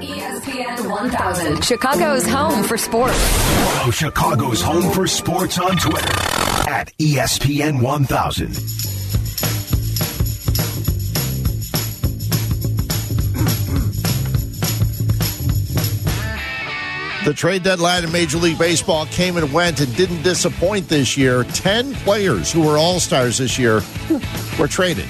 ESPN 1000, Chicago's home for sports. Follow Chicago's home for sports on Twitter at ESPN 1000. The trade deadline in Major League Baseball came and went and didn't disappoint this year. 10 players who were all stars this year were traded.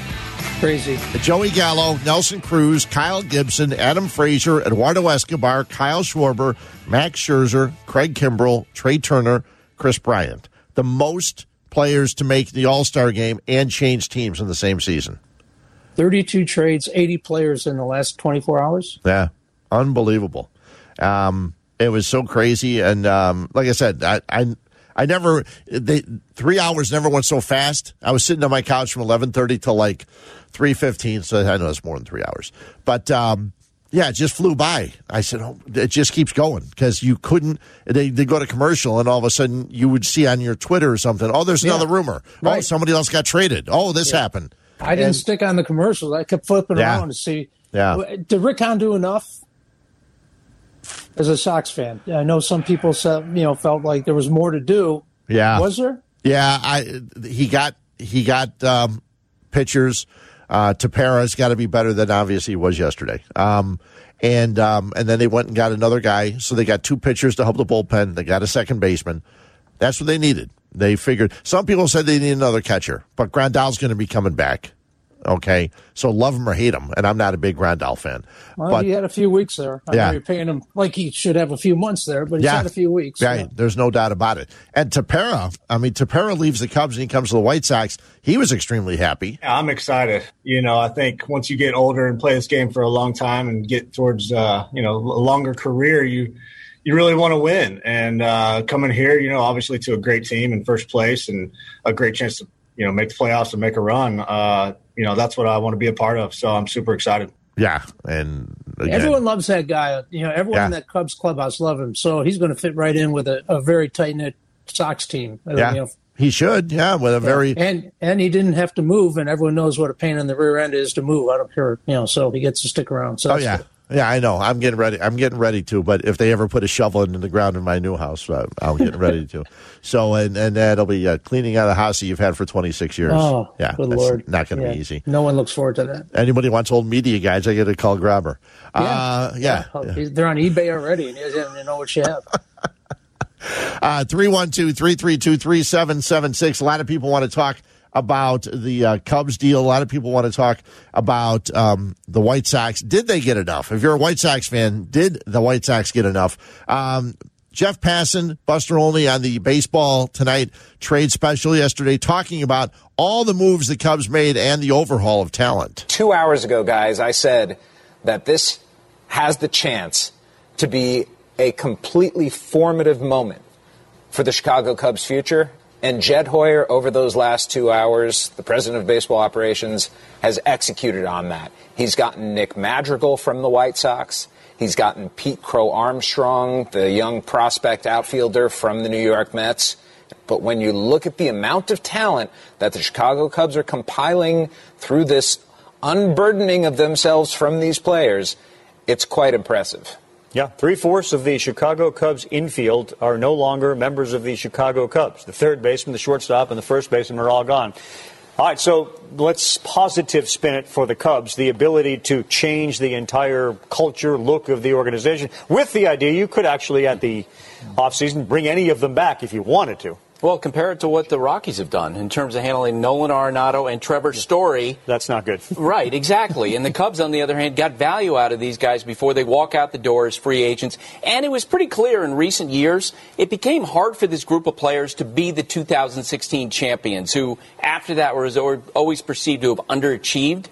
Crazy. Joey Gallo, Nelson Cruz, Kyle Gibson, Adam Frazier, Eduardo Escobar, Kyle Schwarber, Max Scherzer, Craig Kimbrel, Trea Turner, Kris Bryant. The most players to make the All Star game and change teams in the same season. 32 trades, 80 players in the last 24 hours. Yeah, unbelievable. Um, it was so crazy, and um, like I said, I, I, I never. They, three hours never went so fast. I was sitting on my couch from eleven thirty till like three fifteen. So I know it's more than three hours, but um, yeah, it just flew by. I said, oh, it just keeps going because you couldn't. They they go to commercial, and all of a sudden you would see on your Twitter or something. Oh, there's Yeah. another rumor. Oh, somebody else got traded. Oh, this happened. I didn't stick on the commercials. I kept flipping Yeah. around to see. Yeah. Did Rick Hahn do enough? As a Sox fan, I know some people said you know felt like there was more to do. Yeah. Was there? Yeah, I he got he got um, pitchers. Uh, Tepera's got to be better than obviously he was yesterday. Um, and um, and then they went and got another guy, so they got two pitchers to help the bullpen. They got a second baseman. That's what they needed. They figured. Some people said they need another catcher, but Grandal's going to be coming back. Okay, so love him or hate him, and I'm not a big Grandal fan. Well, but he had a few weeks there. I Yeah. know you're paying him like he should have a few months there, but he's Yeah. had a few weeks. Right. yeah. There's no doubt about it. And Tepera, I mean, Tepera leaves the Cubs and he comes to the White Sox. He was extremely happy. Yeah, I'm excited. You know, I think once you get older and play this game for a long time and get towards uh, you know a longer career, you you really want to win. And uh, coming here, you know, obviously to a great team in first place and a great chance to you know make the playoffs and make a run. Uh, you know, that's what I want to be a part of. So I'm super excited. Yeah. And again, Everyone loves that guy. You know, everyone Yeah. in that Cubs clubhouse love him. So he's going to fit right in with a, a very tight knit Sox team. Yeah, you know, he should. Yeah. With a very, and and he didn't have to move, and everyone knows what a pain in the rear end is to move. I don't care, you know. So he gets to stick around. So oh, yeah. Yeah, I know. I'm getting ready. I'm getting ready to. But if they ever put a shovel into the ground in my new house, uh, I'm getting ready to. So, and and that'll be uh, cleaning out a house that you've had for 26 years. Oh, yeah, good lord, not going to Yeah. be easy. No one looks forward to that. Anybody wants old media guys, I get a call grabber. Uh, yeah. Oh, They're on eBay already, and he doesn't even know what you have. Uh, 312 332 3776. A lot of people want to talk about the uh, Cubs deal. A lot of people want to talk about um, the White Sox. Did they get enough? If you're a White Sox fan, did the White Sox get enough? Um, Jeff Passan, Buster Olney on the Baseball Tonight trade special yesterday, talking about all the moves the Cubs made and the overhaul of talent. Two hours ago, guys, I said that this has the chance to be a completely formative moment for the Chicago Cubs' future. And Jed Hoyer, over those last two hours, the president of baseball operations, has executed on that. He's gotten Nick Madrigal from the White Sox. He's gotten Pete Crow Armstrong, the young prospect outfielder from the New York Mets. But when you look at the amount of talent that the Chicago Cubs are compiling through this unburdening of themselves from these players, it's quite impressive. Yeah, three fourths of the Chicago Cubs infield are no longer members of the Chicago Cubs. The third baseman, the shortstop, and the first baseman are all gone. All right, so let's positive spin it for the Cubs the ability to change the entire culture, look of the organization, with the idea you could actually, at the offseason, bring any of them back if you wanted to. Well, compare it to what the Rockies have done in terms of handling Nolan Arenado and Trevor Story. That's not good. Right, exactly. and the Cubs, on the other hand, got value out of these guys before they walk out the door as free agents. And it was pretty clear in recent years, it became hard for this group of players to be the 2016 champions, who after that were always perceived to have underachieved.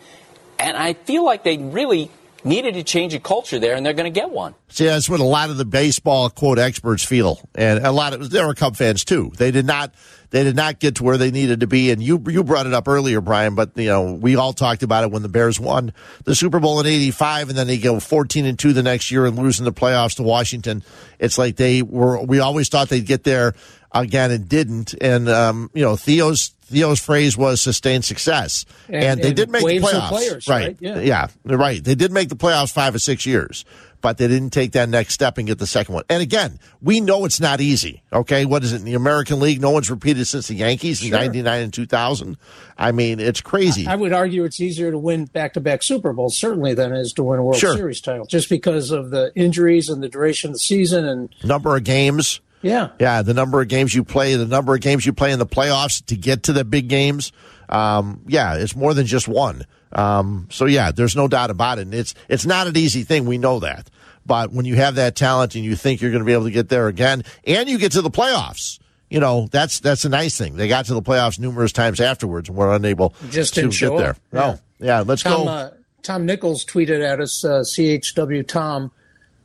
And I feel like they really needed to change a culture there, and they're going to get one. See, that's what a lot of the baseball quote experts feel, and a lot of there were Cub fans too. They did not, they did not get to where they needed to be. And you, you brought it up earlier, Brian, but you know we all talked about it when the Bears won the Super Bowl in '85, and then they go 14 and two the next year and losing the playoffs to Washington. It's like they were. We always thought they'd get there again and didn't. And um, you know Theo's Theo's phrase was sustained success, and, And- they and did make the playoffs. players, right? right? Yeah. yeah, right. They did make the playoffs five or six years, but they didn't take that next step and get the second one. And again, we know it's not easy. Okay, what is it in the American League? No one's repeated since the Yankees in '99 and 2000. I mean, it's crazy. I would argue it's easier to win back-to-back Super Bowls certainly than it is to win a World Sure. Series title, just because of the injuries and the duration of the season. And Number of games. Yeah, Yeah, the number of games you play, the number of games you play in the playoffs to get to the big games. Um, yeah, it's more than just one. Um, so yeah, there's no doubt about it. And it's it's not an easy thing. We know that. But when you have that talent and you think you're going to be able to get there again, and you get to the playoffs, you know that's that's a nice thing. They got to the playoffs numerous times afterwards and were unable Just to get there. No, yeah, let's Tom go. uh, Tom Nichols tweeted at us, uh, CHW Tom.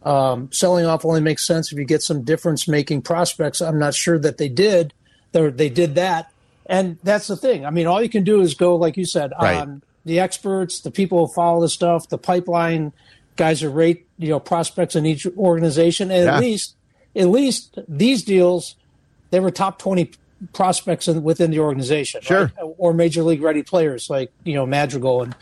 Um, selling off only makes sense if you get some difference making prospects. I'm not sure that they did. They they did that, and that's the thing. I mean, all you can do is go, like you said, Right. on the experts, the people who follow the stuff, the pipeline guys who rate you know prospects in each organization. And Yeah. at least, at least these deals, they were top twenty prospects in, within the organization, Sure. right? or major league ready players like you know Madrigal and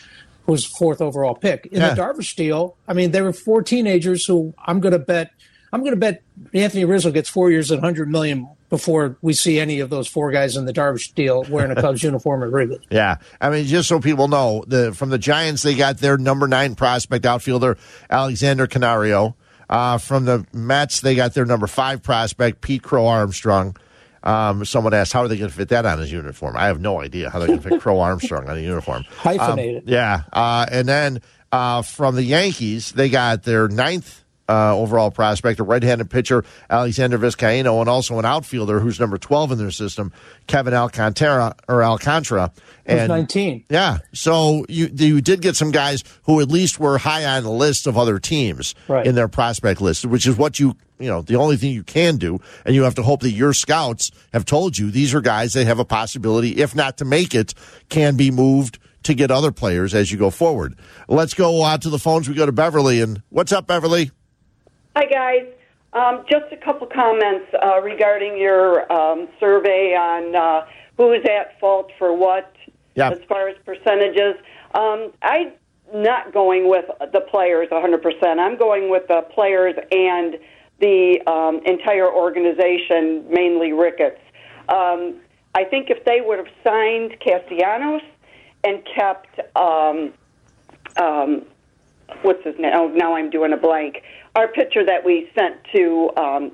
was fourth overall pick in Yeah. the Darvish deal. I mean, there were four teenagers who I'm going to bet I'm going to bet Anthony Rizzo gets four years and 100 million before we see any of those four guys in the Darvish deal wearing a Cubs uniform at Wrigley. Yeah, I mean, just so people know, the from the Giants they got their number nine prospect outfielder Alexander Canario. Uh, from the Mets they got their number five prospect Pete Crow Armstrong. Um, someone asked, "How are they going to fit that on his uniform?" I have no idea how they're going to fit Crow Armstrong on a uniform. Hyphenated. Um, yeah, uh, and then uh, from the Yankees they got their ninth uh, overall prospect, a right-handed pitcher, Alexander Vizcaino, and also an outfielder who's number 12 in their system, Kevin Alcantara or Alcantara. Who's And 19. yeah, so you you did get some guys who at least were high on the list of other teams Right. in their prospect list, which is what you you know the only thing you can do, and you have to hope that your scouts have told you these are guys that have a possibility, if not to make it, can be moved to get other players as you go forward. Let's go out to the phones. We go to Beverly, and what's up, Beverly? Hi, guys. Um, just a couple comments uh, regarding your um, survey on uh, who's at fault for what Yeah. as far as percentages. Um, I'm not going with the players 100%. I'm going with the players and the um, entire organization, mainly Ricketts. Um, I think if they would have signed Castellanos and kept um, um, what's his name? Oh, now I'm doing a blank. Our pitcher that we sent to um,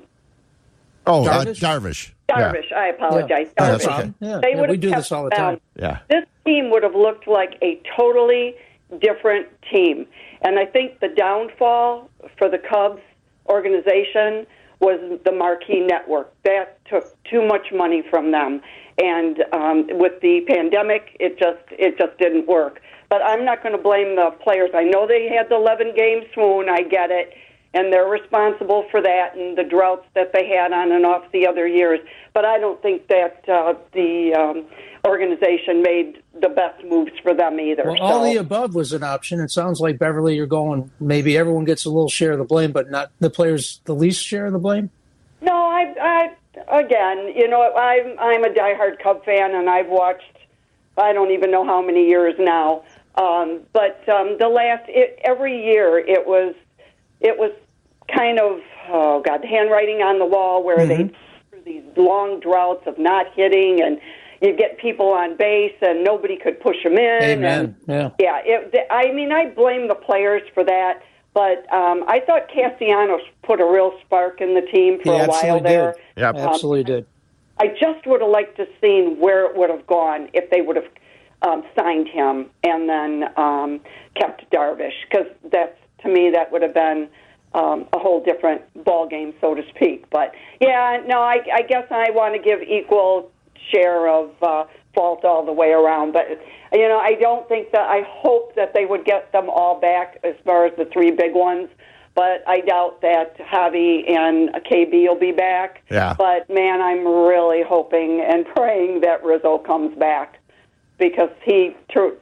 Oh, uh, Darvish? Darvish. Yeah. I apologize. Oh, Darvish. that's okay. Yeah, They yeah, would we have do kept this all the them. time. Yeah. This team would have looked like a totally different team. And I think the downfall for the Cubs organization was the marquee network. That took too much money from them. And um, with the pandemic, it just it just didn't work. But I'm not going to blame the players. I know they had the 11 game swoon. I get it, and they're responsible for that and the droughts that they had on and off the other years. But I don't think that uh, the um, organization made the best moves for them either. Well, all the above was an option. It sounds like Beverly, you're going. Maybe everyone gets a little share of the blame, but not the players the least share of the blame. No, I, I again, you know, I'm I'm a diehard Cub fan, and I've watched. I don't even know how many years now. Um, but um, the last it, every year it was it was kind of oh god, the handwriting on the wall where they through these long droughts of not hitting and. You get people on base, and nobody could push them in. Amen. And, Yeah. yeah, it, I mean, I blame the players for that, but um, I thought Castellanos put a real spark in the team for He a while there. did. Yep. Absolutely did. I just would have liked to seen where it would have gone if they would have um, signed him and then um, kept Darvish, because that's to me that would have been um, a whole different ball game, so to speak. But yeah, no, I, I guess I want to give equal share of uh, fault all the way around. But you know, I don't think that. I hope that they would get them all back as far as the three big ones. But I doubt that Javi and KB will be back. Yeah. But man, I'm really hoping and praying that Rizzo comes back because he tru-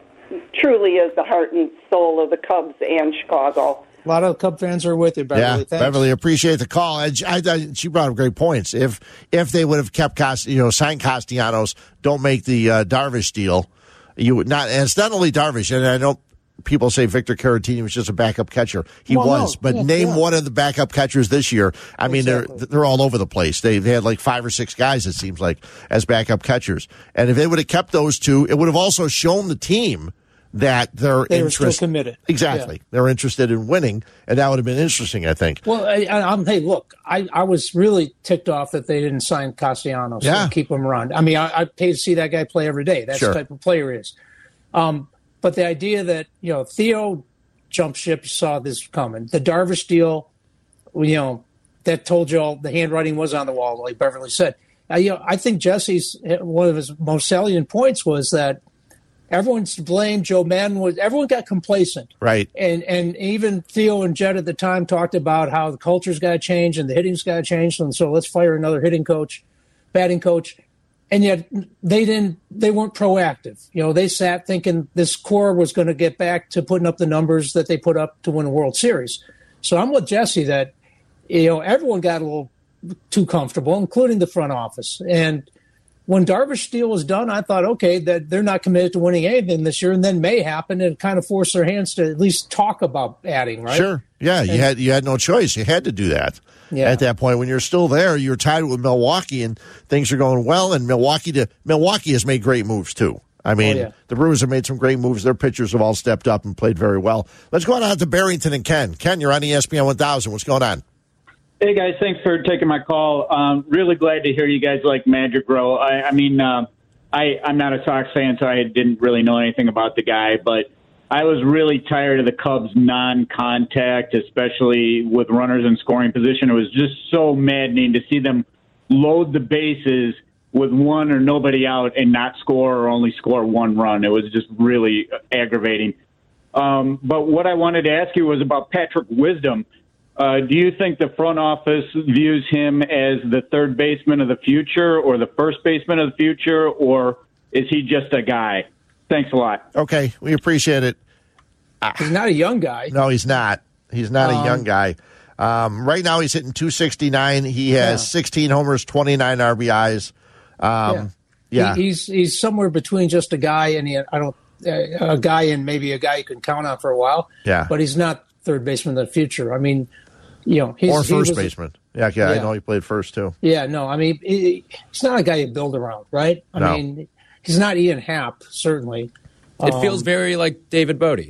truly is the heart and soul of the Cubs and Chicago. A lot of Cub fans are with you, Beverly. Yeah, Thanks. Beverly, appreciate the call. And I, I, she brought up great points. If if they would have kept Cost, you know, signed Castellanos, don't make the uh, Darvish deal. You would not, and it's not only Darvish. And I know people say Victor Caratini was just a backup catcher. He Well, no, was, but yeah, name yeah. one of the backup catchers this year. I mean, Exactly. they're they're all over the place. They've had like five or six guys. It seems like as backup catchers. And if they would have kept those two, it would have also shown the team that they're They interest- committed. Exactly, they're interested in winning, and that would have been interesting. I think. Well, I, I'm, hey, look, I, I was really ticked off that they didn't sign Castellanos Yeah. and keep him around. I mean, I, I pay to see that guy play every day. That's Sure. the type of player he is. Um, but the idea that, you know, Theo jumped ship, saw this coming. The Darvish deal, you know, that told you all the handwriting was on the wall, like Beverly said. Uh, you know, I think Jesse's one of his most salient points was that everyone's to blame. Joe Maddon was everyone got complacent Right. and and even Theo and Jed at the time talked about how the culture's got to change and the hitting's got to change, and so let's fire another hitting coach, batting coach, and yet they didn't. They weren't proactive. You know, they sat thinking this core was going to get back to putting up the numbers that they put up to win a World Series. So I'm with Jesse that you know everyone got a little too comfortable, including the front office, and when Darvish deal was done, I thought, okay, that they're not committed to winning anything this year, and then May happened and kind of forced their hands to at least talk about adding, right? Sure. Yeah, you had you had no choice. You had to do that. Yeah. At that point, when you're still there, you're tied with Milwaukee, and things are going well. And Milwaukee, to, Milwaukee has made great moves too. I oh, mean, Oh, yeah. the Brewers have made some great moves. Their pitchers have all stepped up and played very well. Let's go on out to Barrington and Ken. Ken, you're on ESPN 1000. What's going on? Hey guys, thanks for taking my call. Um, really glad to hear you guys like Madrigal. I, I mean, uh, I I'm not a Sox fan, so I didn't really know anything about the guy, but I was really tired of the Cubs non-contact, especially with runners in scoring position. It was just so maddening to see them load the bases with one or nobody out and not score or only score one run. It was just really aggravating. Um, but what I wanted to ask you was about Patrick Wisdom. Uh, do you think the front office views him as the third baseman of the future or the first baseman of the future, or is he just a guy? Thanks a lot. Okay, we appreciate it. He's not a young guy. No, he's not. He's not a Um, young guy. Um, right now, he's hitting 269. He has Yeah. 16 homers, 29 RBIs. Um, yeah. He, he's he's somewhere between just a guy and he, I don't uh, a guy and maybe a guy you can count on for a while. Yeah. but he's not third baseman of the future. I mean, you know, he's, or he first was- baseman. Yeah, yeah, I know he played first too. Yeah, no, I mean, he, he's not a guy you build around, right? I No. mean, he's not Ian Happ, certainly. It Um, feels very like David Bote.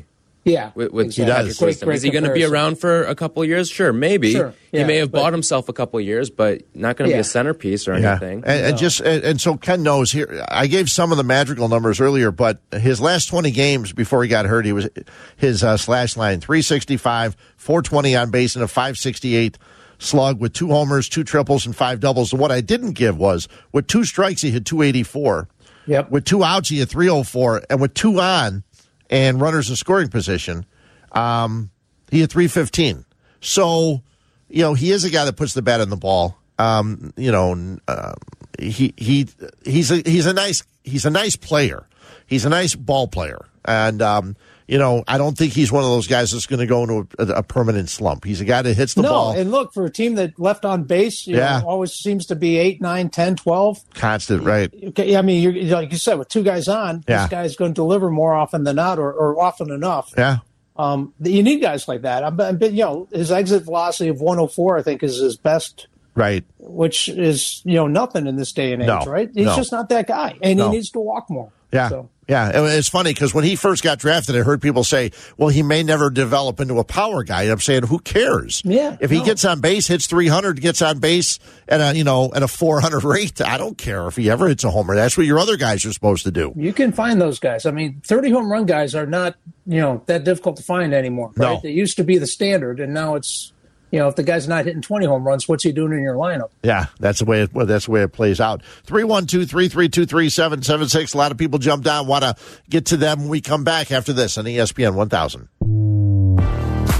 Yeah, with, with exactly. Patrick Great- Wisdom. great Is he going to be around for a couple of years? Sure, maybe. Sure, he may have but- bought himself a couple of years, but not going to be a centerpiece or Yeah, anything. and, and just and, and so Ken knows here. I gave some of the magical numbers earlier, but his last twenty games before he got hurt, he was his uh, slash line three sixty five, four twenty on base, and a five sixty eight slug with two homers, two triples, and five doubles. And what I didn't give was with two strikes, he hit two eighty four. Yep. With two outs, he had three oh four, and with two on and runners in scoring position, um, he had three fifteen. So, you know, he is a guy that puts the bat in the ball. Um, you know, uh, he he he's a he's a nice he's a nice player. He's a nice ball player, and um, you know, I don't think he's one of those guys that's going to go into a, a permanent slump. He's a guy that hits the no, ball and look for a team that left on base, you Yeah. know, always seems to be eight, nine, 10, 12. constant, right? Okay, I mean, you're, like you said, with two guys on, Yeah. this guy's going to deliver more often than not, or, or often enough. Yeah, Um, you need guys like that. I'm, I'm, you know, his exit velocity of 104, I think, is his best, right. which is you know nothing in this day and age, No, right? He's no. just not that guy, and No. he needs to walk more. Yeah. So, Yeah, it's funny because when he first got drafted, I heard people say, "Well, he may never develop into a power guy." And I'm saying, who cares? Yeah, if he no. gets on base, hits 300, gets on base at a you know at a 400 rate, I don't care if he ever hits a homer. That's what your other guys are supposed to do. you can find those guys. I mean, 30 home run guys are not, you know, that difficult to find anymore, right? No. They used to be the standard, and now it's, you know, if the guy's not hitting 20 home runs, what's he doing in your lineup? Yeah, that's the way it, well, that's the way it plays out. 312-332-3776. A lot of people jumped on. Want to get to them when we come back after this on ESPN 1000.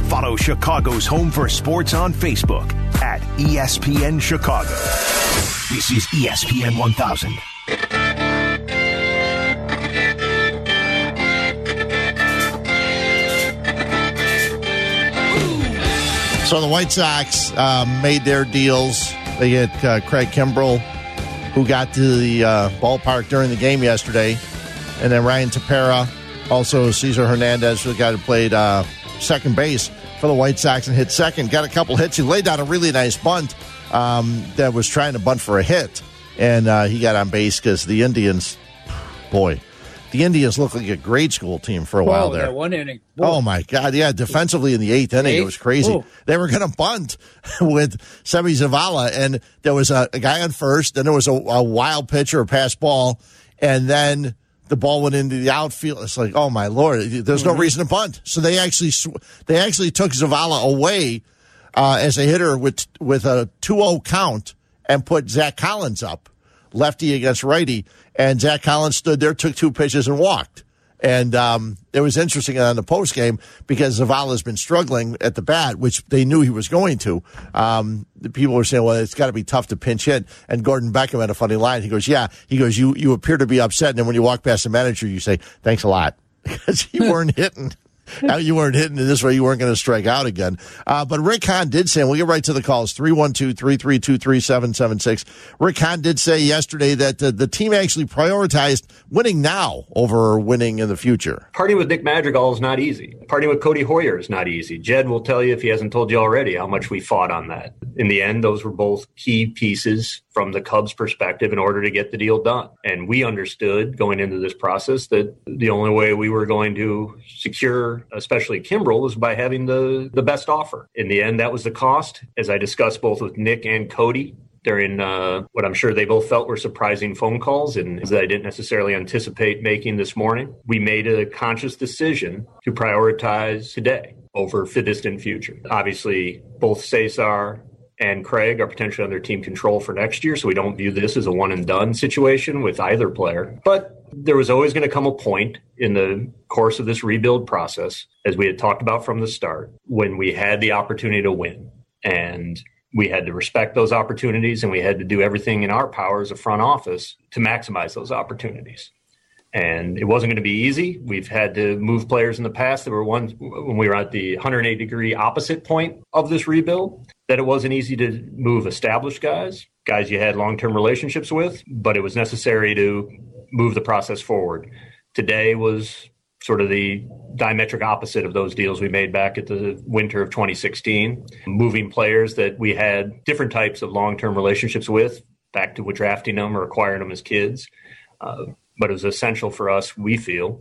Follow Chicago's Home for Sports on Facebook at ESPN Chicago. This is ESPN 1000. So the White Sox um, made their deals. They get uh, Craig Kimbrel, who got to the uh, ballpark during the game yesterday, and then Ryan Tepera, also Cesar Hernandez, the guy who played uh, second base for the White Sox and hit second. Got a couple hits. He laid down a really nice bunt um, that was trying to bunt for a hit, and uh, he got on base because the Indians, boy, the Indians looked like a grade school team for a while there. one inning. Oh my God! Yeah, defensively in the eighth inning, it was crazy. Ooh. They were going to bunt with Seby Zavala, and there was a, a guy on first. Then there was a, a wild pitch or a pass ball, and then the ball went into the outfield. It's like, oh my lord! There's Mm-hmm. no reason to bunt. So they actually sw- they actually took Zavala away uh, as a hitter with with a 2-0 count and put Zack Collins up, lefty against righty, and Zack Collins stood there, took two pitches, and walked. And um, it was interesting on the post game because Zavala's been struggling at the bat, which they knew he was going to. Um, the people were saying, "Well, it's got to be tough to pinch hit." And Gordon Beckham had a funny line. He goes, "Yeah." He goes, "You you appear to be upset, and then when you walk past the manager, you say thanks a lot because you weren't hitting." You weren't hitting it this way. You weren't going to strike out again. Uh, but Rick Hahn did say, and we'll get right to the calls 312 332 3776. Rick Hahn did say yesterday that uh, the team actually prioritized winning now over winning in the future. Partying with Nick Madrigal is not easy. Partying with Codi Heuer is not easy. Jed will tell you, if he hasn't told you already, how much we fought on that. In the end, those were both key pieces from the Cubs' perspective in order to get the deal done. And we understood going into this process that the only way we were going to secure, especially Kimbrel, was by having the, the best offer. In the end, that was the cost. As I discussed both with Nick and Codi, during uh, what I'm sure they both felt were surprising phone calls and that I didn't necessarily anticipate making this morning. We made a conscious decision to prioritize today over the distant future. Obviously, both Cesar and Craig are potentially under team control for next year, so we don't view this as a one and done situation with either player. But there was always going to come a point in the course of this rebuild process, as we had talked about from the start, when we had the opportunity to win. And we had to respect those opportunities and we had to do everything in our power as a front office to maximize those opportunities. And it wasn't going to be easy. We've had to move players in the past that were one when we were at the 180 degree opposite point of this rebuild, that it wasn't easy to move established guys, guys you had long term relationships with, but it was necessary to move the process forward. Today was sort of the diametric opposite of those deals we made back at the winter of 2016, moving players that we had different types of long term relationships with, back to drafting them or acquiring them as kids. Uh, but it was essential for us, we feel,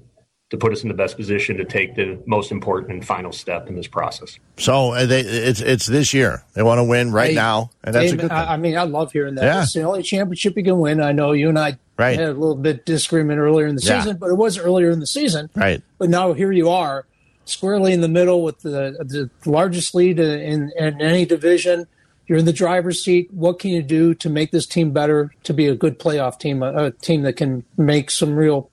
to put us in the best position to take the most important and final step in this process. So uh, they, it's it's this year. They want to win right Hey, now, and that's a good thing. I, I mean, I love hearing that. Yeah. It's the only championship you can win. I know you and I Right. had a little bit disagreement earlier in the Yeah. season, but it was earlier in the season. Right. But now here you are, squarely in the middle with the the largest lead in, in any division. You're in the driver's seat. What can you do to make this team better, to be a good playoff team, a, a team that can make some real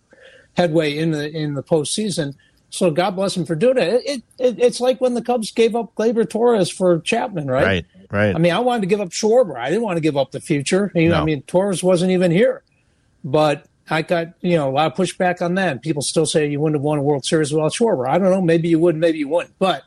headway in the in the postseason? So God bless him for doing it. It, it. It's like when the Cubs gave up Gleyber Torres for Chapman, right? Right, right. I mean, I wanted to give up Schwarber. I didn't want to give up the future. You know, No. I mean, Torres wasn't even here, but I got you know a lot of pushback on that. People still say you wouldn't have won a World Series without Schwarber. I don't know. Maybe you would. Maybe you wouldn't. But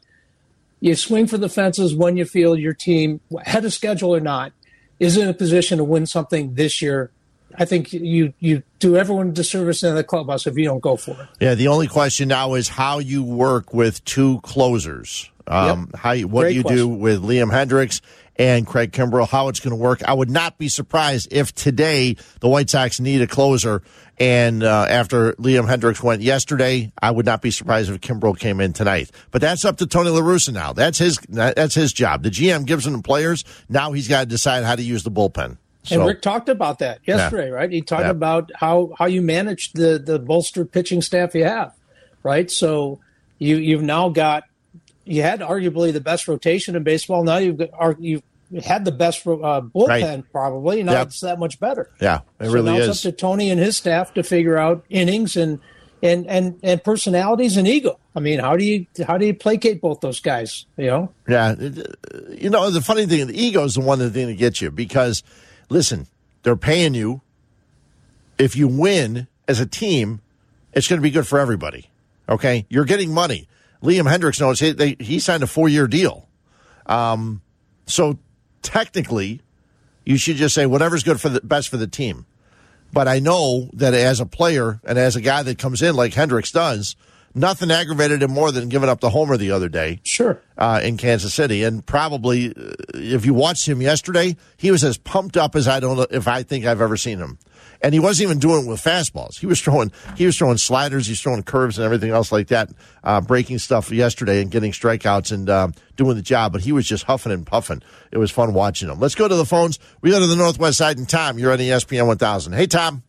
you swing for the fences when you feel your team, head of schedule or not, is in a position to win something this year. I think you you do everyone a disservice in the clubhouse if you don't go for it. Yeah, the only question now is how you work with two closers. Um, How you, what Great do you do with Liam Hendriks and Craig Kimbrel? How it's going to work? I would not be surprised if today the White Sox need a closer. And uh, after Liam Hendriks went yesterday, I would not be surprised if Kimbrel came in tonight. But that's up to Tony La Russa now. That's his. That's his job. The GM gives him the players. Now he's got to decide how to use the bullpen. So, and Rick talked about that yesterday, right? He talked Yeah. about how how you manage the the bolstered pitching staff you have, right? So you you've now got you had arguably the best rotation in baseball. Now you've got you've had the best uh, bullpen Right. probably. Now Yep. it's that much better. yeah, it so really now is. it's up to Tony and his staff to figure out innings and and and and personalities and ego. I mean, how do you how do you placate both those guys? You know, Yeah, you know the funny thing, the ego is the one thing that gets you because, listen, they're paying you. If you win as a team, it's going to be good for everybody. Okay, you're getting money. Liam Hendriks knows he, they, he signed a four year deal. Um, so technically, you should just say whatever's good for the best for the team. But I know that as a player and as a guy that comes in like Hendriks does, nothing aggravated him more than giving up the homer the other day. Sure. Uh, in Kansas City, and probably uh, if you watched him yesterday, he was as pumped up as I don't know if I think I've ever seen him. And he wasn't even doing it with fastballs. He was throwing he was throwing sliders, he's throwing curves and everything else like that, uh, breaking stuff yesterday and getting strikeouts and uh, doing the job. But he was just huffing and puffing. It was fun watching him. Let's go to the phones. We go to the Northwest Side and Tom. You're on ESPN 1000. Hey Tom.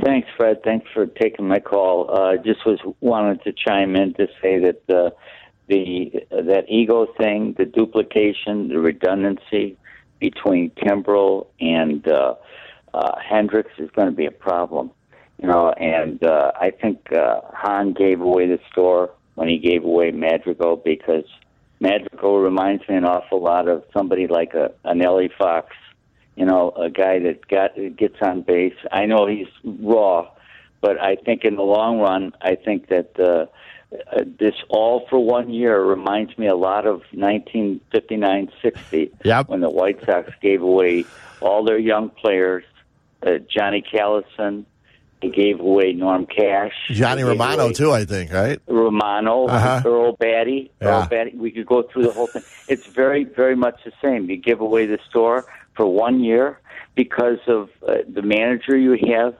Thanks, Fred. Thanks for taking my call. Uh, just was wanted to chime in to say that uh, the that ego thing, the duplication, the redundancy between Kimbrel and uh, uh, Hendriks is going to be a problem. You know, and uh, I think uh, Hahn gave away the store when he gave away Madrigal because Madrigal reminds me an awful lot of somebody like a an Ellie Fox you know, a guy that got gets on base. I know he's raw, but I think in the long run, I think that uh, uh, this all for one year reminds me a lot of 1959-60 yep. when the White Sox gave away all their young players. Uh, Johnny Callison, he gave away Norm Cash, Johnny Romano too, I think, right? Romano, Uh-huh. Earl Battey, Earl Battey. We could go through the whole thing. It's very, very much the same. You give away the store for one year because of uh, the manager you have.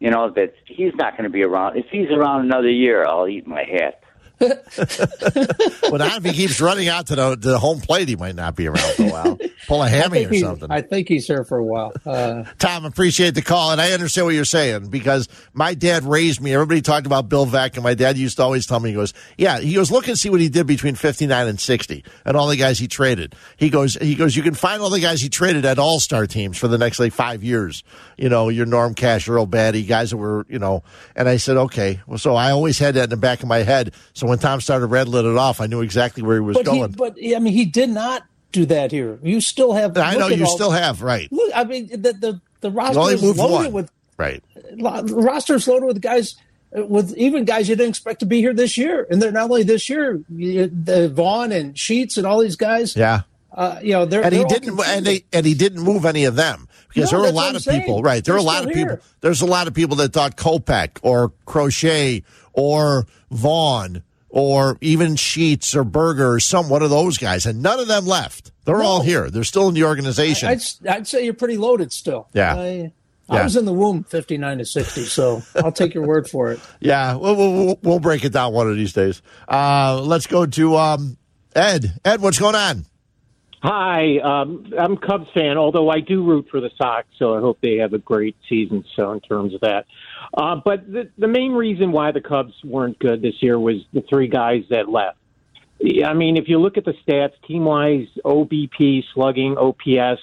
You know that he's not going to be around. If he's around another year, I'll eat my hat. Well, now if he keeps running out to the, to the home plate, he might not be around for a while. Pull a hammy or something. I think he's here for a while. Uh, Tom, appreciate the call, and I understand what you're saying because my dad raised me. Everybody talked about Bill Veeck, and my dad used to always tell me, he goes, "Yeah, he goes, look and see what he did between 59 and 60, and all the guys he traded." He goes, he goes, you can find all the guys he traded at All Star teams for the next like five years. You know, your Norm Cash, Earl Battey, guys that were, you know. And I said, okay, well, so I always had that in the back of my head. So when Tom started red lit it off, I knew exactly where he was but he, going. but I mean, he did not do that here. You still have. I know you all- still have right. Look, I mean, the the, the roster is loaded one, with right? the roster's loaded with guys uh, with even guys you didn't expect to be here this year, and they're not only this year. The Vaughn and Sheets and all these guys. Yeah. Uh, you know, they're and he they're all didn't and they and he didn't move any of them because No, there are a lot of saying. people right there were a lot of still people here. there's a lot of people that thought Kopech or Crochet or Vaughn or even Sheets or Burger or some one of those guys and none of them left they're all here they're still in the organization I'd, I'd say you're pretty loaded still. Yeah. I, I Yeah. was in the womb 59 to 60, so I'll take your word for it. yeah we'll, we'll, we'll break it down one of these days uh, let's go to um, Ed Ed what's going on Hi, um, I'm a Cubs fan, although I do root for the Sox, so I hope they have a great season. So in terms of that, uh, but the, the main reason why the Cubs weren't good this year was the three guys that left. I mean, if you look at the stats, team wise, OBP, slugging, OPS,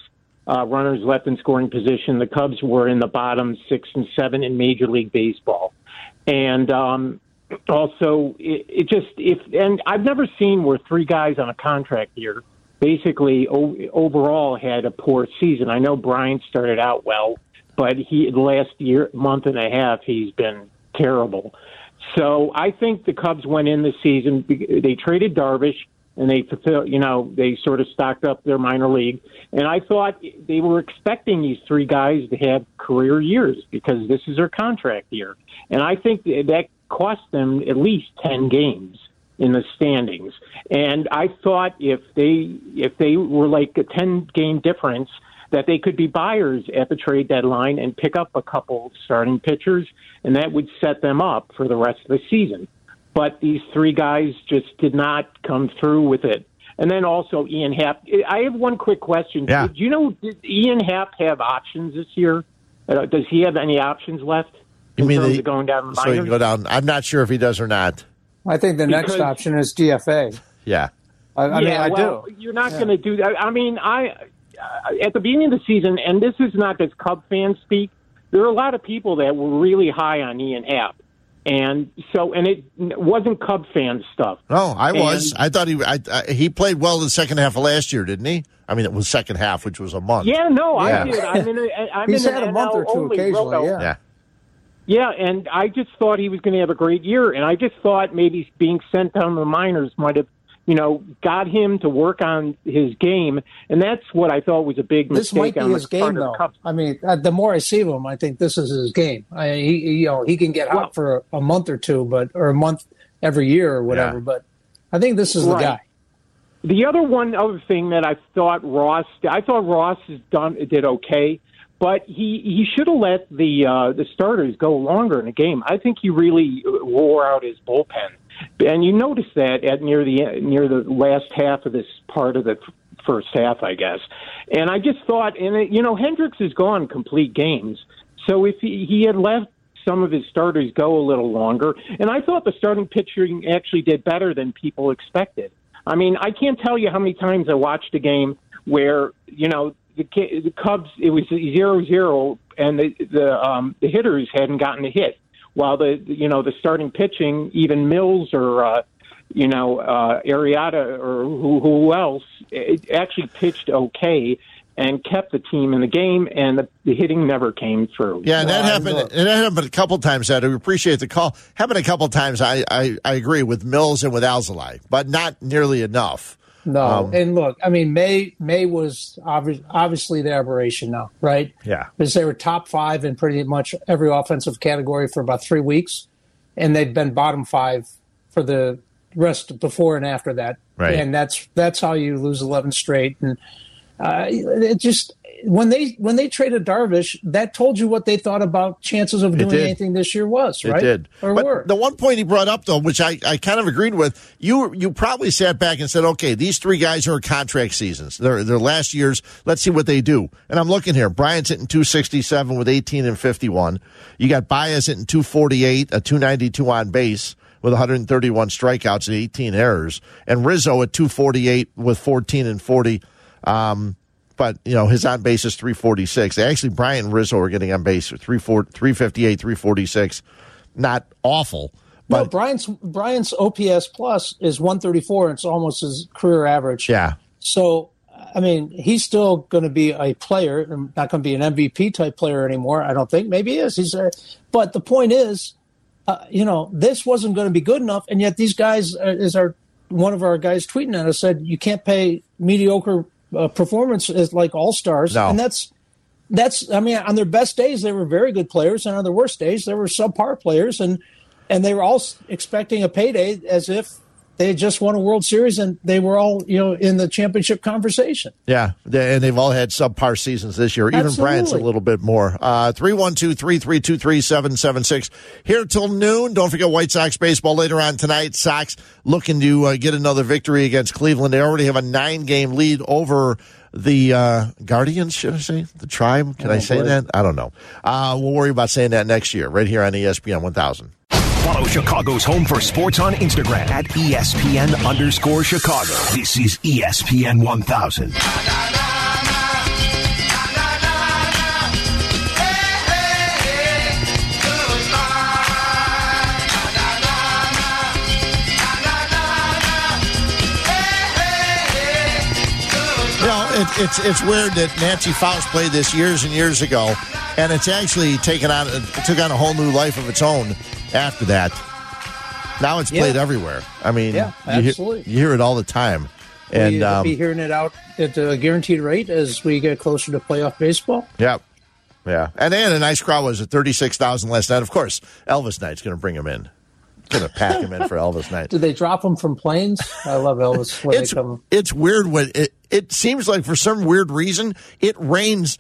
uh, runners left in scoring position, the Cubs were in the bottom six and seven in Major League Baseball, and um, also it, it just if and I've never seen where three guys on a contract year basically o- overall had a poor season. I know Bryant started out well, but he the last year month and a half he's been terrible. So I think the Cubs went in this season. They traded Darvish and they fulfill, you know, they sort of stocked up their minor league. And I thought they were expecting these three guys to have career years because this is their contract year. And I think that cost them at least 10 games in the standings. And I thought if they if they were like a 10 game difference that they could be buyers at the trade deadline and pick up a couple starting pitchers and that would set them up for the rest of the season. But these three guys just did not come through with it. And then also Ian Happ. I have one quick question. Yeah. Do you know did Ian Happ have options this year? Uh, does he have any options left you in mean terms the, of going down the so he can go down I'm not sure if he does or not I think the next option is DFA. yeah I, I mean, yeah, I well, do. You're not going to do that. I mean, I Uh, at the beginning of the season, and this is not just Cub fans speak. There are a lot of people that were really high on Ian Happ, and so and it wasn't Cub fan stuff. No, I And- was. I thought he I, I, he played well in the second half of last year, didn't he? I mean, it was second half, which was a month. Yeah, no, Yeah. I did. I'm in a, I'm He's in had an a month or two occasionally, roto. yeah. Yeah. Yeah, and I just thought he was going to have a great year, and I just thought maybe being sent down to the minors might have you know, got him to work on his game, and that's what I thought was a big This mistake might be on his game, though. I mean, uh, the more I see of him, I think this is his game. I, he, you know, he can get hot for a, a month or two, but or a month every year or whatever. Yeah. But I think this is the guy. The other one other thing that I thought Ross, I thought Ross has done did okay, but he he should have let the uh, the starters go longer in the game. I think he really wore out his bullpen, and you notice that at near the near the last half of this part of the first half, I guess. And I just thought, and it, you know, Hendricks has gone complete games, so if he, he had left some of his starters go a little longer, and I thought the starting pitching actually did better than people expected. I mean, I can't tell you how many times I watched a game where you know the, the Cubs it was zero zero, and the the um, the hitters hadn't gotten a hit, while the you know the starting pitching, even Mills or uh, you know uh, Arrieta or who, who else, it actually pitched okay and kept the team in the game, and the, the hitting never came through. Yeah, and that happened. And that happened a couple times. That we appreciate the call. Happened a couple times. I, I, I agree with Mills and with Alzolay, but not nearly enough. No, Um, and look, I mean, May May was obvi- obviously the aberration now, right? Yeah. because they were top five in pretty much every offensive category for about three weeks, and they've been bottom five for the rest before and after that. Right. and that's that's how you lose eleven straight. And uh, it just when they when they traded Darvish, that told you what they thought about chances of doing anything this year was, It right? did. or but were. the one point he brought up, though, which I, I kind of agreed with, you you probably sat back and said, okay, these three guys are contract seasons. They're, they're last year's. Let's see what they do. And I'm looking here. Bryant's hitting 267 with 18 and 51. You got Baez hitting 248, a 292 on base with 131 strikeouts and 18 errors. And Rizzo at 248 with 14 and 40. Um, but you know his on base is 346. Actually, Bryant and Rizzo are getting on base 34 358, 346. Not awful, no, but Bryant's Bryant's OPS plus is one thirty four. It's almost his career average. yeah, So, I mean, he's still going to be a player, not going to be an MVP type player anymore. I don't think. Maybe he is. He's. A, but the point is, uh, you know, this wasn't going to be good enough, and yet these guys, uh, is our one of our guys tweeting at us said you can't pay mediocre uh, performance as like all stars, No. and that's. That's, I mean, on their best days, they were very good players, and on their worst days, they were subpar players, and and they were all expecting a payday as if they had just won a World Series and they were all, you know, in the championship conversation. yeah, They- and they've all had subpar seasons this year. Even Absolutely. Bryant's a little bit more. Uh, Three one two three three two three seven seven six. Here till noon. Don't forget White Sox baseball later on tonight. Sox looking to uh, get another victory against Cleveland. They already have a nine game lead over. The uh, Guardians, should I say? The Tribe? Can I Oh, say boy. that? I don't know. Uh, we'll worry about saying that next year, right here on ESPN 1000. Follow Chicago's home for sports on Instagram at ESPN underscore Chicago. This is ESPN 1000. You know, it, it's it's weird that Nancy Faust played this years and years ago, and it's actually taken on it took on a whole new life of its own after that. Now it's played Yeah. everywhere. I mean, Yeah, you hear- absolutely. You hear, it all the time, and we'll um, be hearing it out at a guaranteed rate as we get closer to playoff baseball. yeah, yeah. And they had a nice crowd. Was at thirty six thousand last night? Of course, Elvis Night's going to bring him in. Going to pack him in for Elvis Night. Did they drop them from planes? I love Elvis when it's they come. it's weird when it it seems like for some weird reason it rains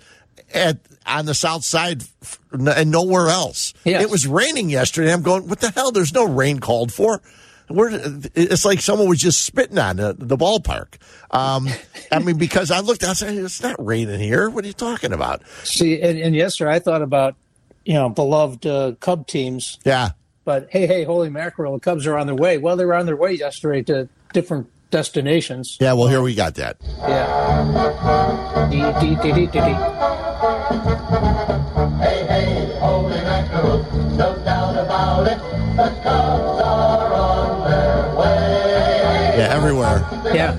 at on the south side and nowhere else. Yes. It was raining yesterday. I'm going, what the hell? There's no rain called for. Where it's like someone was just spitting on the, the ballpark. Um, I mean, because I looked, I said, it's not raining here. What are you talking about? See, and, and yesterday I thought about, you know, beloved uh, Cub teams. Yeah. But hey, hey, holy mackerel, the Cubs are on their way. Well, they were on their way yesterday to different destinations. Yeah. Well, here we got that. Yeah. Hey, hey, holy mackerel, no doubt about it. The Cubs are on their way. Yeah. Everywhere. Yeah.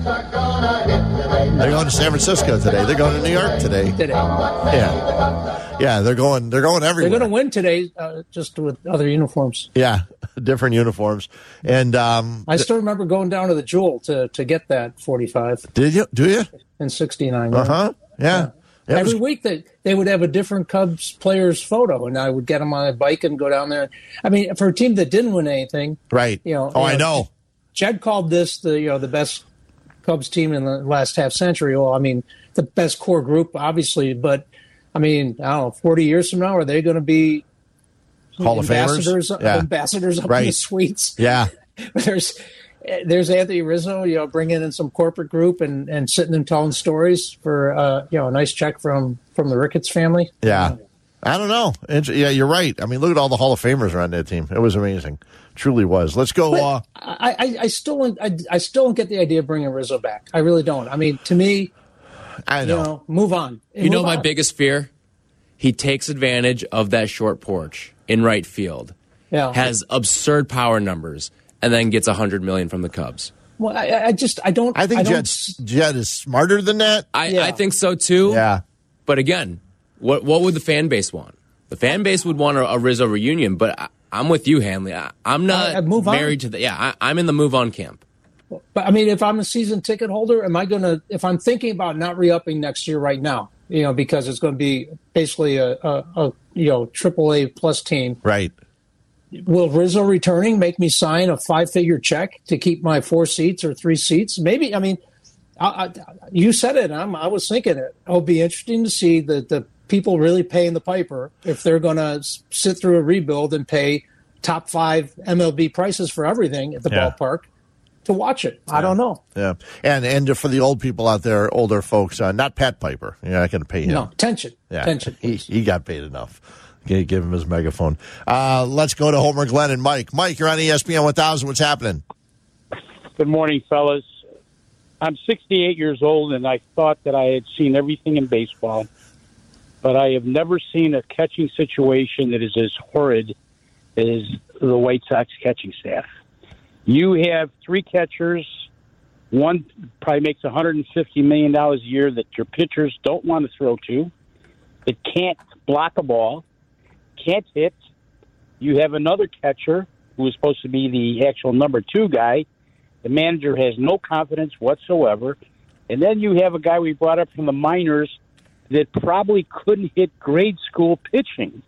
They're going to San Francisco today. They're going to New York today. Today. Yeah. Yeah. They're going, they're going everywhere. They're going to win today, uh, just with other uniforms. Yeah. different uniforms. And um, I still remember going down to the Jewel to to get that 45 did you do you? in '69. Uh huh. Yeah. Yeah, it Every was- week that they would have a different Cubs player's photo, and I would get them on a bike and go down there. I mean, for a team that didn't win anything, right. you know. oh, you I know. Jed called this the you know the best Cubs team in the last half century. Well, I mean, the best core group, obviously, but I mean, I don't know, forty years from now, are they going to be Hall of Famers? ambassadors? Yeah. Ambassadors up in the suites. Yeah. there's there's Anthony Rizzo, you know, bringing in some corporate group and and sitting and telling stories for uh, you know a nice check from from the Ricketts family. Yeah. I don't know. Yeah, you're right. I mean, look at all the Hall of Famers around that team. It was amazing. Truly was. Let's go. Uh, I, I, I still don't, I, I still don't get the idea of bringing Rizzo back. I really don't. I mean, to me, I you know, move on. You know my on. biggest fear? He takes advantage of that short porch in right field. Yeah. Has absurd power numbers and then gets 100 million from the Cubs. Well, I, I just I don't. I think don't Jed is smarter than that. I, I think so too. Yeah. But again, what what would the fan base want? The fan base would want a, a Rizzo reunion, but I, I'm with you, Hanley. I, I'm not I- I move on. married to the. Yeah, I, I'm in the move on camp. But I mean, if I'm a season ticket holder, am I going to? If I'm thinking about not re-upping next year right now, you know, because it's going to be basically a, a, a you know triple A plus team. Right. Will Rizzo returning make me sign a five-figure check to keep my four seats or three seats? Maybe. I mean, I, I, you said it. I'm, I was thinking it. It'll be interesting to see the the people really paying the piper if they're going to sit through a rebuild and pay top five MLB prices for everything at the Yeah. ballpark to watch it. I don't know. Yeah. And and for the old people out there, older folks, uh, not Pat Piper. You're not going to pay him. No tension. Yeah. Tension. He, he got paid enough. Give him his megaphone. Uh, let's go to Homer Glen and Mike. Mike, you're on ESPN 1000. What's happening? Good morning, fellas. I'm 68 years old, and I thought that I had seen everything in baseball, but I have never seen a catching situation that is as horrid as the White Sox catching staff. You have three catchers. One probably makes 150 million dollars a year that your pitchers don't want to throw to. It can't block a ball, can't hit. You have another catcher who is supposed to be the actual number two guy. The manager has no confidence whatsoever. And then you have a guy we brought up from the minors that probably couldn't hit grade school pitching.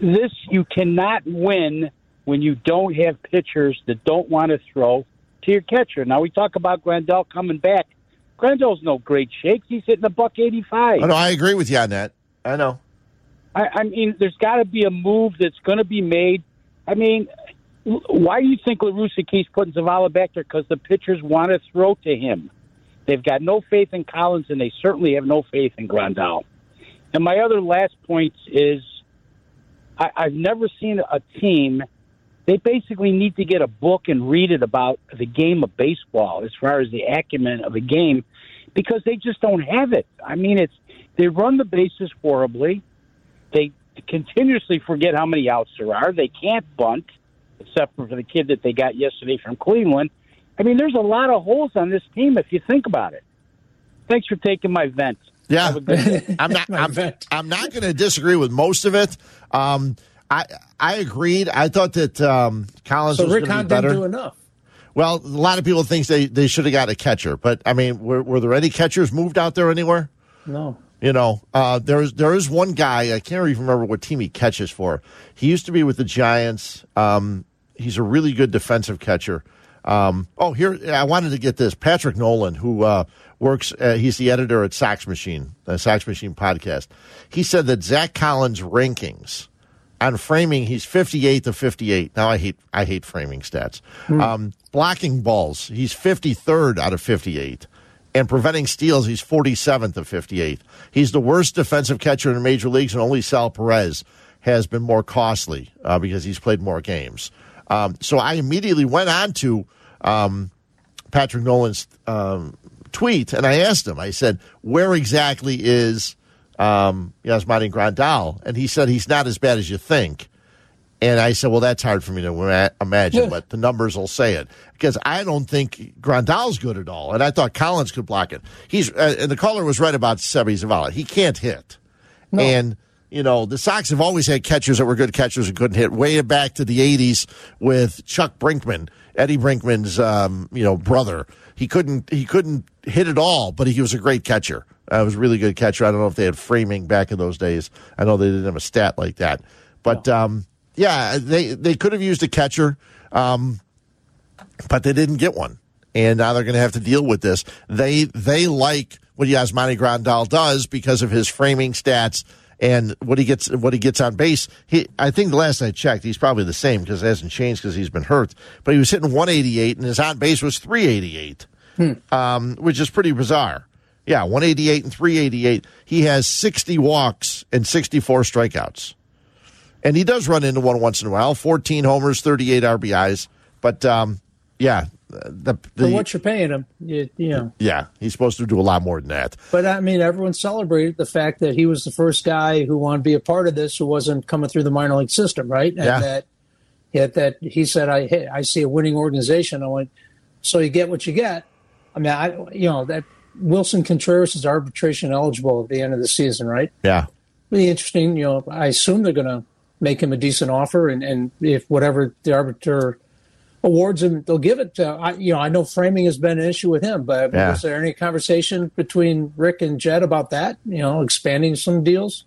This, you cannot win when you don't have pitchers that don't want to throw to your catcher. Now, we talk about Grandal coming back. Grandal's no great shakes. He's hitting a buck 85. Oh, no, I agree with you on that. I know. I, I mean, there's got to be a move that's going to be made. I mean, why do you think LaRussa keeps putting Zavala back there? Because the pitchers want to throw to him. They've got no faith in Collins, and they certainly have no faith in Grandal. And my other last point is I, I've never seen a team. They basically need to get a book and read it about the game of baseball as far as the acumen of a game because they just don't have it. I mean, it's they run the bases horribly. They continuously forget how many outs there are. They can't bunt, except for the kid that they got yesterday from Cleveland. I mean, there's a lot of holes on this team if you think about it. Thanks for taking my vent. Yeah, Have a good day. I'm not. I'm, I'm not going to disagree with most of it. Um, I I agreed. I thought that um, Collins So was Rick going to be better. didn't do enough. Well, a lot of people think they, they should have got a catcher, but I mean, were, were there any catchers moved out there anywhere? No. You know, uh, there is there is one guy I can't even remember what team he catches for. He used to be with the Giants. Um, he's a really good defensive catcher. Um, oh, here I wanted to get this Patrick Nolan, who uh, works. Uh, he's the editor at Sox Machine, the Sox Machine podcast. He said that Zack Collins' rankings on framing, he's 58 to 58. Now I hate I hate framing stats. Um, blocking balls, he's 53rd out of 58. And preventing steals, he's 47th of 58. He's the worst defensive catcher in the major leagues, and only Sal Perez has been more costly uh, because he's played more games. Um, so I immediately went on to um, Patrick Nolan's um, tweet, and I asked him, I said, where exactly is um, Yasmani Grandal? And he said, he's not as bad as you think. And I said, well, that's hard for me to ima- imagine, but the numbers will say it. Because I don't think Grandal's good at all. And I thought Collins could block it. He's uh, And the caller was right about Seby Zavala. He can't hit. And, you know, the Sox have always had catchers that were good catchers and couldn't hit. Way back to the '80s with Chuck Brinkman, Eddie Brinkman's, um, you know, brother. He couldn't he couldn't hit it all, but he was a great catcher. Uh, was a really good catcher. I don't know if they had framing back in those days. I know they didn't have a stat like that, but um, yeah, they they could have used a catcher, um, but they didn't get one, and now they're going to have to deal with this. They they like what Yasmani Grandal does because of his framing stats and what he gets what he gets on base. He I think the last I checked, he's probably the same because it hasn't changed because he's been hurt. But he was hitting 188 and his on base was 388, um, which is pretty bizarre. Yeah, 188 and 388. He has 60 walks and 64 strikeouts. And he does run into one once in a while. 14 homers, 38 RBIs. But um, yeah, the, the what you're paying him, you, you know. yeah, he's supposed to do a lot more than that. But I mean, everyone celebrated the fact that he was the first guy who wanted to be a part of this, who wasn't coming through the minor league system, right? And Yeah. that, yeah, that he said, "I hey, I see a winning organization." I went, so you get what you get. I mean, I you know that Willson Contreras is arbitration eligible at the end of the season, right? Yeah. Be interesting. You know, I assume they're going to make him a decent offer, and and if whatever the arbiter awards him, they'll give it. To, I, you know, I know framing has been an issue with him, but Yeah. was there any conversation between Rick and Jed about that? You know, expanding some deals.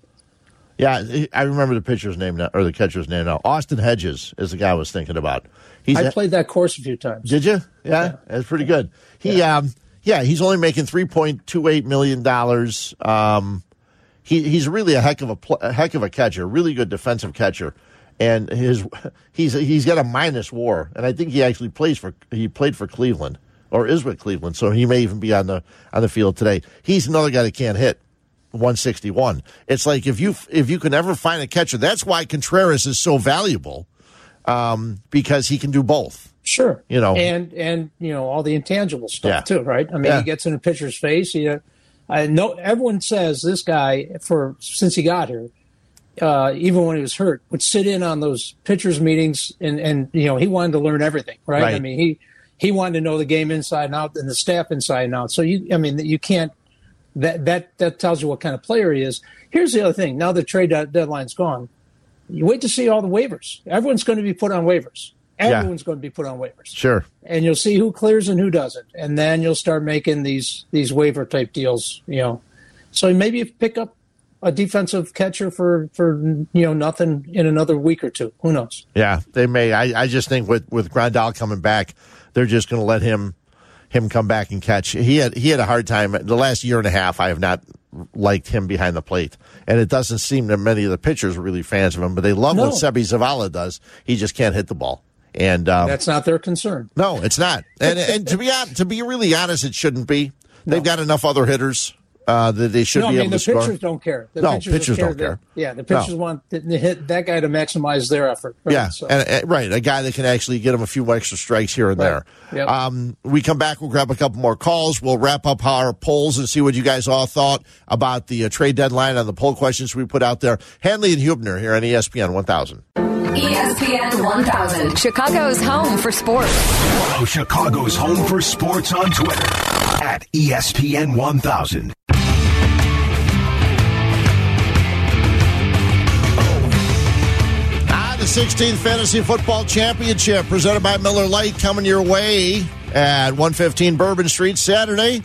Yeah, I remember the pitcher's name now, or the catcher's name now. Austin Hedges is the guy I was thinking about. He's I played that course a few times. Did you? Yeah, that's pretty good. He, yeah. um, yeah, he's only making three point two eight million dollars. Um, he he's really a heck of a, a heck of a catcher, really good defensive catcher, and his he's he's got a minus WAR, and I think he actually plays for he played for Cleveland or is with Cleveland, so he may even be on the on the field today. He's another guy that can't hit. 161. It's like if you if you can ever find a catcher, that's why Contreras is so valuable, um, because he can do both. Sure. You know, and and you know all the intangible stuff Yeah. too, right? I mean, Yeah. he gets in a pitcher's face. He, uh, I know everyone says this guy for since he got here, uh, even when he was hurt, would sit in on those pitchers meetings, and and you know he wanted to learn everything, right? I mean, he he wanted to know the game inside and out and the staff inside and out. So you, I mean, you can't. That that that tells you what kind of player he is. Here's the other thing. Now the trade deadline's gone. You wait to see all the waivers. Everyone's going to be put on waivers. Yeah. Everyone's going to be put on waivers Sure. and you'll see who clears and who doesn't, and then you'll start making these these waiver type deals. You know, so maybe pick up a defensive catcher for for you know nothing in another week or two. Who knows? Yeah, they may. I, I just think with with Grandal coming back, they're just going to let him him come back and catch. He had he had a hard time the last year and a half. I have not liked him behind the plate, and it doesn't seem that many of the pitchers are really fans of him. But they love No. what Seby Zavala does. He just can't hit the ball, and um, That's not their concern. no, it's not. And and to be to be really honest, it shouldn't be. They've got enough other hitters uh, that they should no, I be mean able the to score. pitchers don't care. The No, pitchers pitchers don't that- care. Yeah, the pitchers No. want to hit that guy to maximize their effort. Right? Yeah, So- and, and- right, a guy that can actually get him a few extra strikes here and there. Yep. Um, we come back, we'll grab a couple more calls. We'll wrap up our polls and see what you guys all thought about the uh, trade deadline on the poll questions we put out there. Hanley and Huebner here on ESPN 1000. ESPN 1000, Chicago's home for sports. Follow Chicago's home for sports on Twitter at ESPN 1000. Ah, the 16th Fantasy Football Championship presented by Miller Lite coming your way at 115 Bourbon Street Saturday,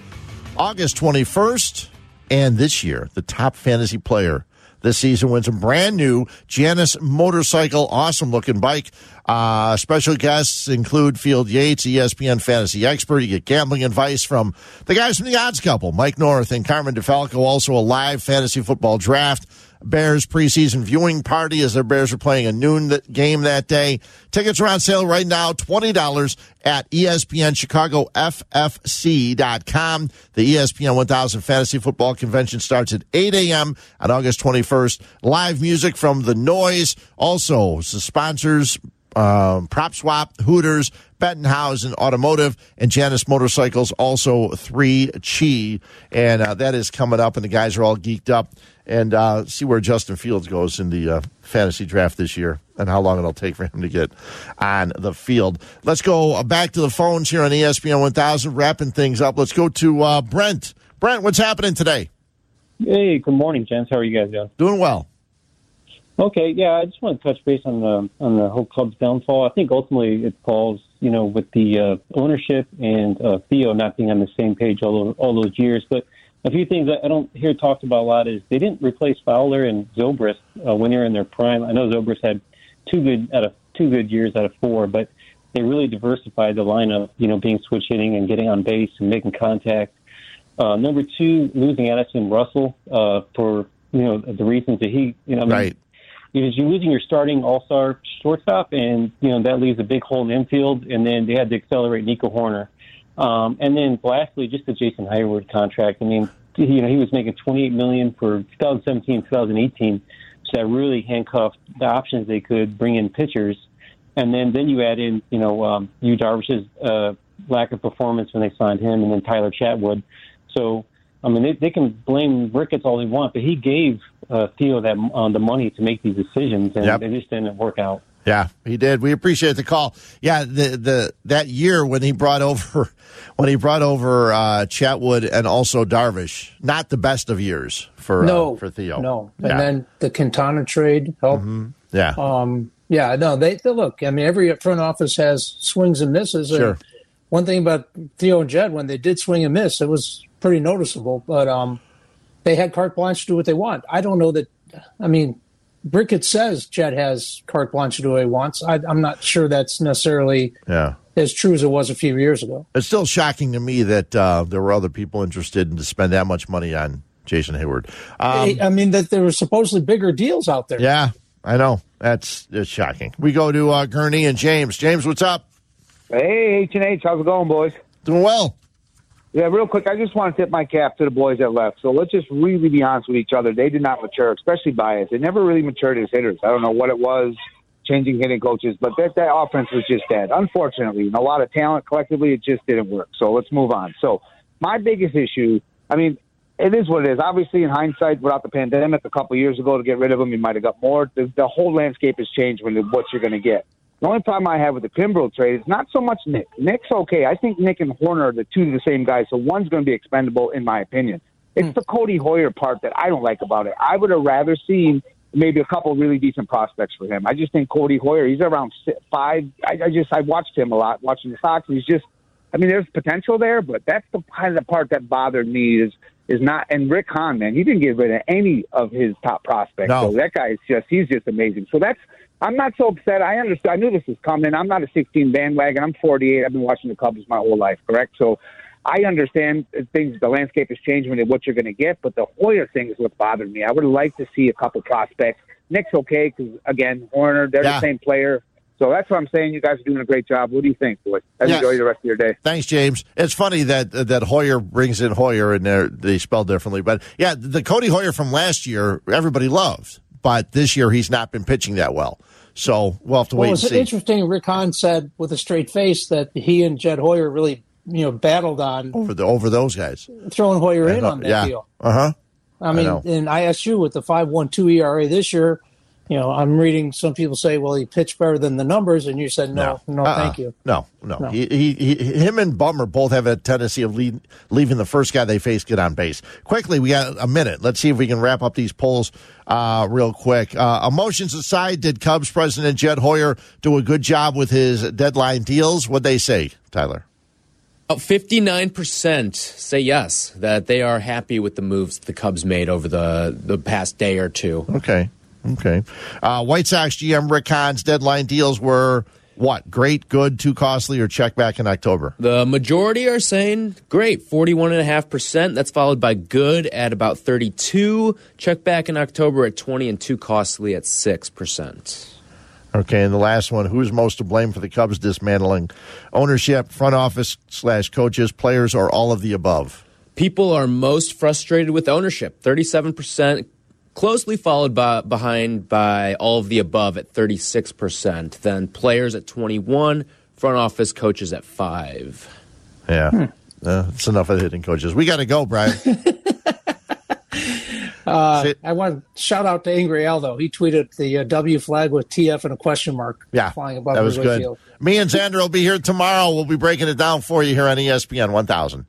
August 21st. And this year, the top fantasy player this season wins a brand new Janus motorcycle, awesome looking bike. Uh, special guests include Field Yates, ESPN fantasy expert. You get gambling advice from the guys from the odds couple, Mike North and Carmen DeFalco. Also a live fantasy football draft. Bears preseason viewing party as their Bears are playing a noon th- game that day. Tickets are on sale right now, $20 at E ESPN Chicago FFC.com. The ESPN 1000 Fantasy Football Convention starts at 8 a.m. on August 21st. Live music from The Noise. Also, the sponsors, um, Prop Swap, Hooters, Bettenhausen Automotive, and Janus Motorcycles, also 3 Chi. And uh, that is coming up, and the guys are all geeked up. And uh, see where Justin Fields goes in the uh, fantasy draft this year and how long it'll take for him to get on the field. Let's go uh, back to the phones here on ESPN 1000, wrapping things up. Let's go to uh, Brent. Brent, what's happening today? Hey, good morning, gents. How are you guys doing? Doing well. Okay, yeah, I just want to touch base on the on the whole club's downfall. I think ultimately it falls, you know, with the uh, ownership and uh, Theo not being on the same page all all those years. But a few things I I don't hear talked about a lot is they didn't replace Fowler and Zobrist uh, when they were in their prime. I know Zobrist had two good out of two good years out of four, but they really diversified the lineup. You know, being switch hitting and getting on base and making contact. Uh, number two, losing Addison Russell uh, for you know the reasons that he, you know, I mean, Right. Because you're losing your starting All Star shortstop, and you know that leaves a big hole in infield. And then they had to accelerate Nico Hoerner, um, and then lastly, just the Jason Heyward contract. I mean, you know he was making 28 million for 2017, 2018, so that really handcuffed the options they could bring in pitchers. And then then you add in you know um, Yu Darvish's uh, lack of performance when they signed him, and then Tyler Chatwood. So I mean, they, they can blame Ricketts all they want, but he gave uh, Theo that uh, the money to make these decisions, and Yep. they just didn't work out. Yeah, he did. We appreciate the call. Yeah, the the that year when he brought over when he brought over uh, Chatwood and also Darvish, not the best of years for no, uh, for Theo. No, and then the Quintana trade helped. yeah. Um, yeah, no, they, they look. I mean, every front office has swings and misses. and Sure. one thing about Theo and Jed, when they did swing and miss, it was pretty noticeable. But um, they had carte blanche to do what they want. I don't know that. I mean, Brickett says Jed has carte blanche to do what he wants. I, I'm not sure that's necessarily yeah. as true as it was a few years ago. It's still shocking to me that uh, there were other people interested in to spend that much money on Jason Heyward. Um, I mean, that there were supposedly bigger deals out there. yeah, I know. That's it's shocking. We go to uh, Gurnee and James. James, what's up? Hey, H and H, how's it going, boys? Doing well. Yeah, real quick, I just want to tip my cap to the boys that left. So let's just really be honest with each other. They did not mature, especially Baez. They never really matured as hitters. I don't know what it was, changing hitting coaches, but that that offense was just dead. Unfortunately, and a lot of talent collectively, it just didn't work. So let's move on. So my biggest issue, I mean, it is what it is. Obviously, in hindsight, without the pandemic a couple years ago to get rid of him, you might have got more. The, the whole landscape has changed when what you're going to get. The only problem I have with the Kimbrel trade is not so much Nick. Nick's okay. I think Nick and Hoerner are the two of the same guys, so one's going to be expendable, in my opinion. It's hmm. the Codi Heuer part that I don't like about it. I would have rather seen maybe a couple really decent prospects for him. I just think Codi Heuer, he's around five. I, I just, I watched him a lot, watching the Sox. He's just, I mean, there's potential there, but that's the kind of the part that bothered me is is not. And Rick Hahn, man, he didn't get rid of any of his top prospects. No. So that guy is just, he's just amazing. So that's. I'm not so upset. I understand. I knew this was coming. I'm not a 16 bandwagon. I'm 48. I've been watching the Cubs my whole life. Correct. So I understand things. The landscape is changing and what you're going to get. But the Heuer thing is what bothered me. I would like to see a couple prospects. Nick's okay because again, Hoerner, they're Yeah. the same player. So that's what I'm saying. You guys are doing a great job. What do you think, boys? Enjoy the rest of your day. Thanks, James. It's funny that that Hoyer brings in Heuer and they're, they spell differently, but yeah, the Codi Heuer from last year, everybody loved, but this year he's not been pitching that well. So we'll have to Well, wait and it's see. interesting. Rick Hahn said with a straight face that he and Jed Hoyer really, you know, battled on over the over those guys. throwing Heuer in on that yeah. deal. Uh huh. I mean, know. in ISU with the five one two ERA this year, you know, I'm reading some people say, well, he pitched better than the numbers, and you said no, no, Uh-uh. thank you. No, no. No. He, he, he, him and Bummer both have a tendency of lead, leaving the first guy they face get on base. Quickly, we got a minute. Let's see if we can wrap up these polls uh, real quick. Uh, emotions aside, did Cubs president Jed Hoyer do a good job with his deadline deals? What'd they say, Tyler? About 59% say yes, that they are happy with the moves the Cubs made over the, the past day or two. Okay. Okay. Uh, White Sox GM Rick Hahn's deadline deals were what? Great, good, too costly, or check back in October? The majority are saying great, 41.5%. That's followed by good at about 32. Check back in October at 20 and too costly at 6%. Okay, and the last one: Who's most to blame for the Cubs dismantling? Ownership, front office slash coaches, players, or all of the above? People are most frustrated with ownership, 37%, closely followed by behind by all of the above at 36%. Then players at 21, front office coaches at 5. Yeah, Hmm. uh, it's enough of the hitting coaches. We got to go, Brian. Uh, I want to shout out to Angry though. He tweeted the uh, W flag with TF and a question mark Yeah, flying above that was good. Field. Me and Xander will be here tomorrow. We'll be breaking it down for you here on ESPN 1000.